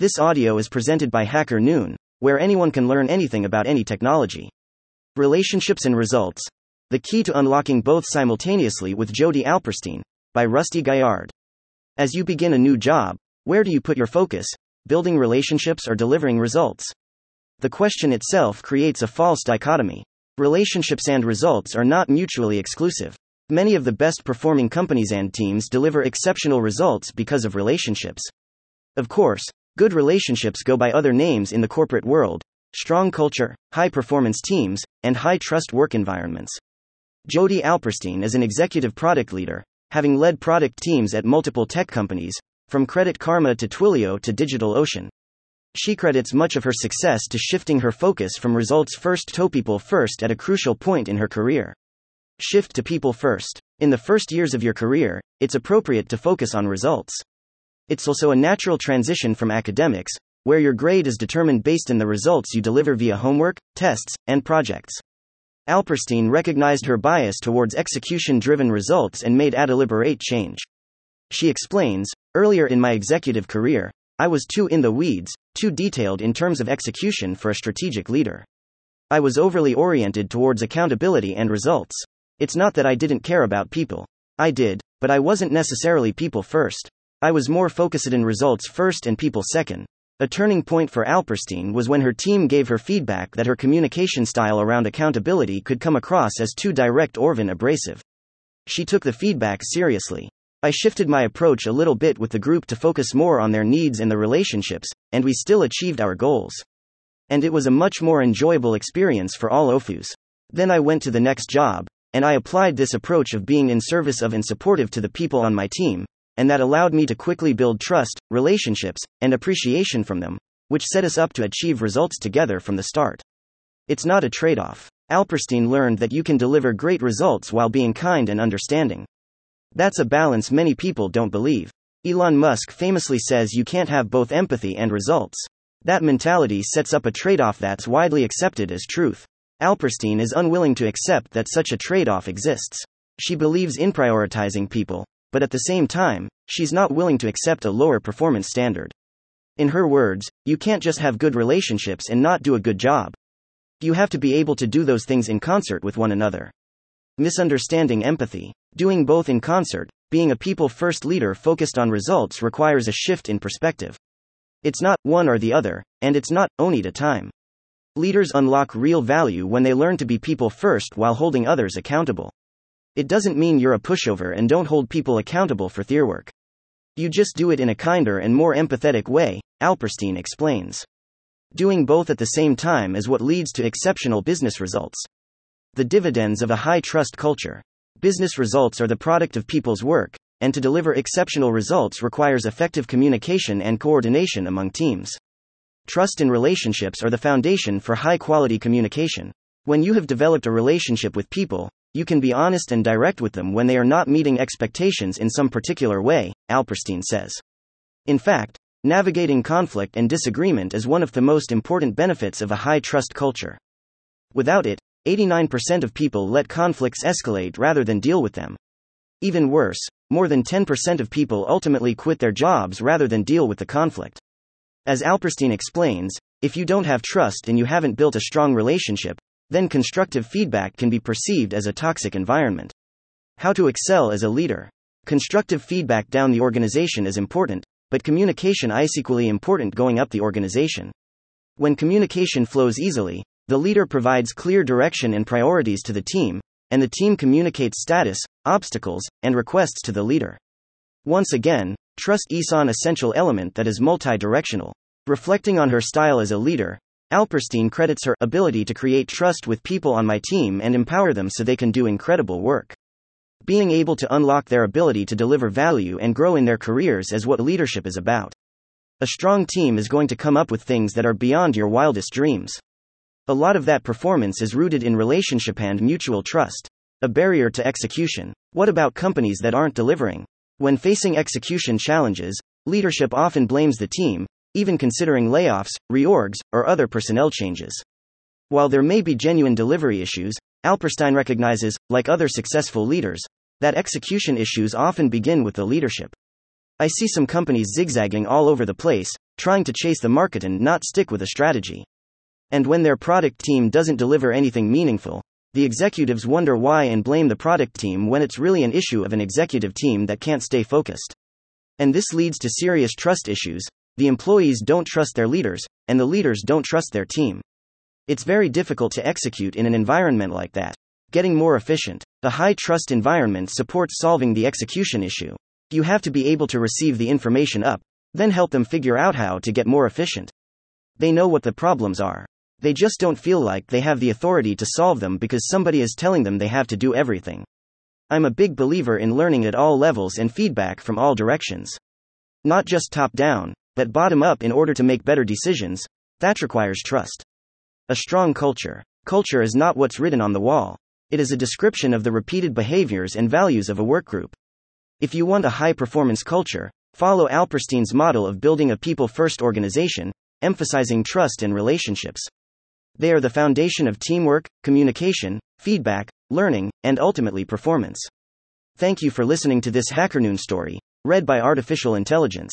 This audio is presented by Hacker Noon, where anyone can learn anything about any technology. Relationships and Results The Key to Unlocking Both Simultaneously with Jodi Alperstein, by Rusty Gaillard. As you begin a new job, where do you put your focus? Building relationships or delivering results? The question itself creates a false dichotomy. Relationships and results are not mutually exclusive. Many of the best performing companies and teams deliver exceptional results because of relationships. Of course, good relationships go by other names in the corporate world strong culture, high performance teams, and high trust work environments. Jodi Alperstein is an executive product leader, having led product teams at multiple tech companies, from Credit Karma to Twilio to DigitalOcean. She credits much of her success to shifting her focus from results first to people first at a crucial point in her career. Shift to people first. In the first years of your career, it's appropriate to focus on results. It's also a natural transition from academics, where your grade is determined based on the results you deliver via homework, tests, and projects. Alperstein recognized her bias towards execution driven results and made a deliberate change. She explains Earlier in my executive career, I was too in the weeds, too detailed in terms of execution for a strategic leader. I was overly oriented towards accountability and results. It's not that I didn't care about people. I did, but I wasn't necessarily people first. I was more focused in results first and people second. A turning point for Alperstein was when her team gave her feedback that her communication style around accountability could come across as too direct or even abrasive. She took the feedback seriously. I shifted my approach a little bit with the group to focus more on their needs and the relationships, and we still achieved our goals. And it was a much more enjoyable experience for all OFUs. Then I went to the next job, and I applied this approach of being in service of and supportive to the people on my team, and that allowed me to quickly build trust, relationships, and appreciation from them, which set us up to achieve results together from the start. It's not a trade off. Alperstein learned that you can deliver great results while being kind and understanding. That's a balance many people don't believe. Elon Musk famously says you can't have both empathy and results. That mentality sets up a trade off that's widely accepted as truth. Alperstein is unwilling to accept that such a trade off exists. She believes in prioritizing people, but at the same time, she's not willing to accept a lower performance standard. In her words, you can't just have good relationships and not do a good job. You have to be able to do those things in concert with one another. Misunderstanding empathy. Doing both in concert, being a people first leader focused on results requires a shift in perspective. It's not one or the other, and it's not only to time. Leaders unlock real value when they learn to be people first while holding others accountable. It doesn't mean you're a pushover and don't hold people accountable for their work. You just do it in a kinder and more empathetic way, Alperstein explains. Doing both at the same time is what leads to exceptional business results. The dividends of a high trust culture. Business results are the product of people's work, and to deliver exceptional results requires effective communication and coordination among teams. Trust in relationships are the foundation for high quality communication. When you have developed a relationship with people, you can be honest and direct with them when they are not meeting expectations in some particular way, Alperstein says. In fact, navigating conflict and disagreement is one of the most important benefits of a high trust culture. Without it, 89% of people let conflicts escalate rather than deal with them. Even worse, more than 10% of people ultimately quit their jobs rather than deal with the conflict. As Alperstein explains, if you don't have trust and you haven't built a strong relationship, then constructive feedback can be perceived as a toxic environment. How to excel as a leader. Constructive feedback down the organization is important, but communication is equally important going up the organization. When communication flows easily, the leader provides clear direction and priorities to the team, and the team communicates status, obstacles, and requests to the leader. Once again, trust is an essential element that is multi-directional. Reflecting on her style as a leader, Alperstein credits her ability to create trust with people on my team and empower them so they can do incredible work. Being able to unlock their ability to deliver value and grow in their careers is what leadership is about. A strong team is going to come up with things that are beyond your wildest dreams. A lot of that performance is rooted in relationship and mutual trust. A barrier to execution. What about companies that aren't delivering? When facing execution challenges, leadership often blames the team, even considering layoffs, reorgs, or other personnel changes. While there may be genuine delivery issues, Alperstein recognizes, like other successful leaders, that execution issues often begin with the leadership. I see some companies zigzagging all over the place, trying to chase the market and not stick with a strategy. And when their product team doesn't deliver anything meaningful, the executives wonder why and blame the product team when it's really an issue of an executive team that can't stay focused. And this leads to serious trust issues. The employees don't trust their leaders, and the leaders don't trust their team. It's very difficult to execute in an environment like that. Getting more efficient. A high trust environment supports solving the execution issue. You have to be able to receive the information up, then help them figure out how to get more efficient. They know what the problems are. They just don't feel like they have the authority to solve them because somebody is telling them they have to do everything. I'm a big believer in learning at all levels and feedback from all directions. Not just top down, but bottom up in order to make better decisions. That requires trust. A strong culture. Culture is not what's written on the wall, it is a description of the repeated behaviors and values of a workgroup. If you want a high performance culture, follow Alperstein's model of building a people first organization, emphasizing trust and relationships. They are the foundation of teamwork, communication, feedback, learning, and ultimately performance. Thank you for listening to this HackerNoon story, read by Artificial Intelligence.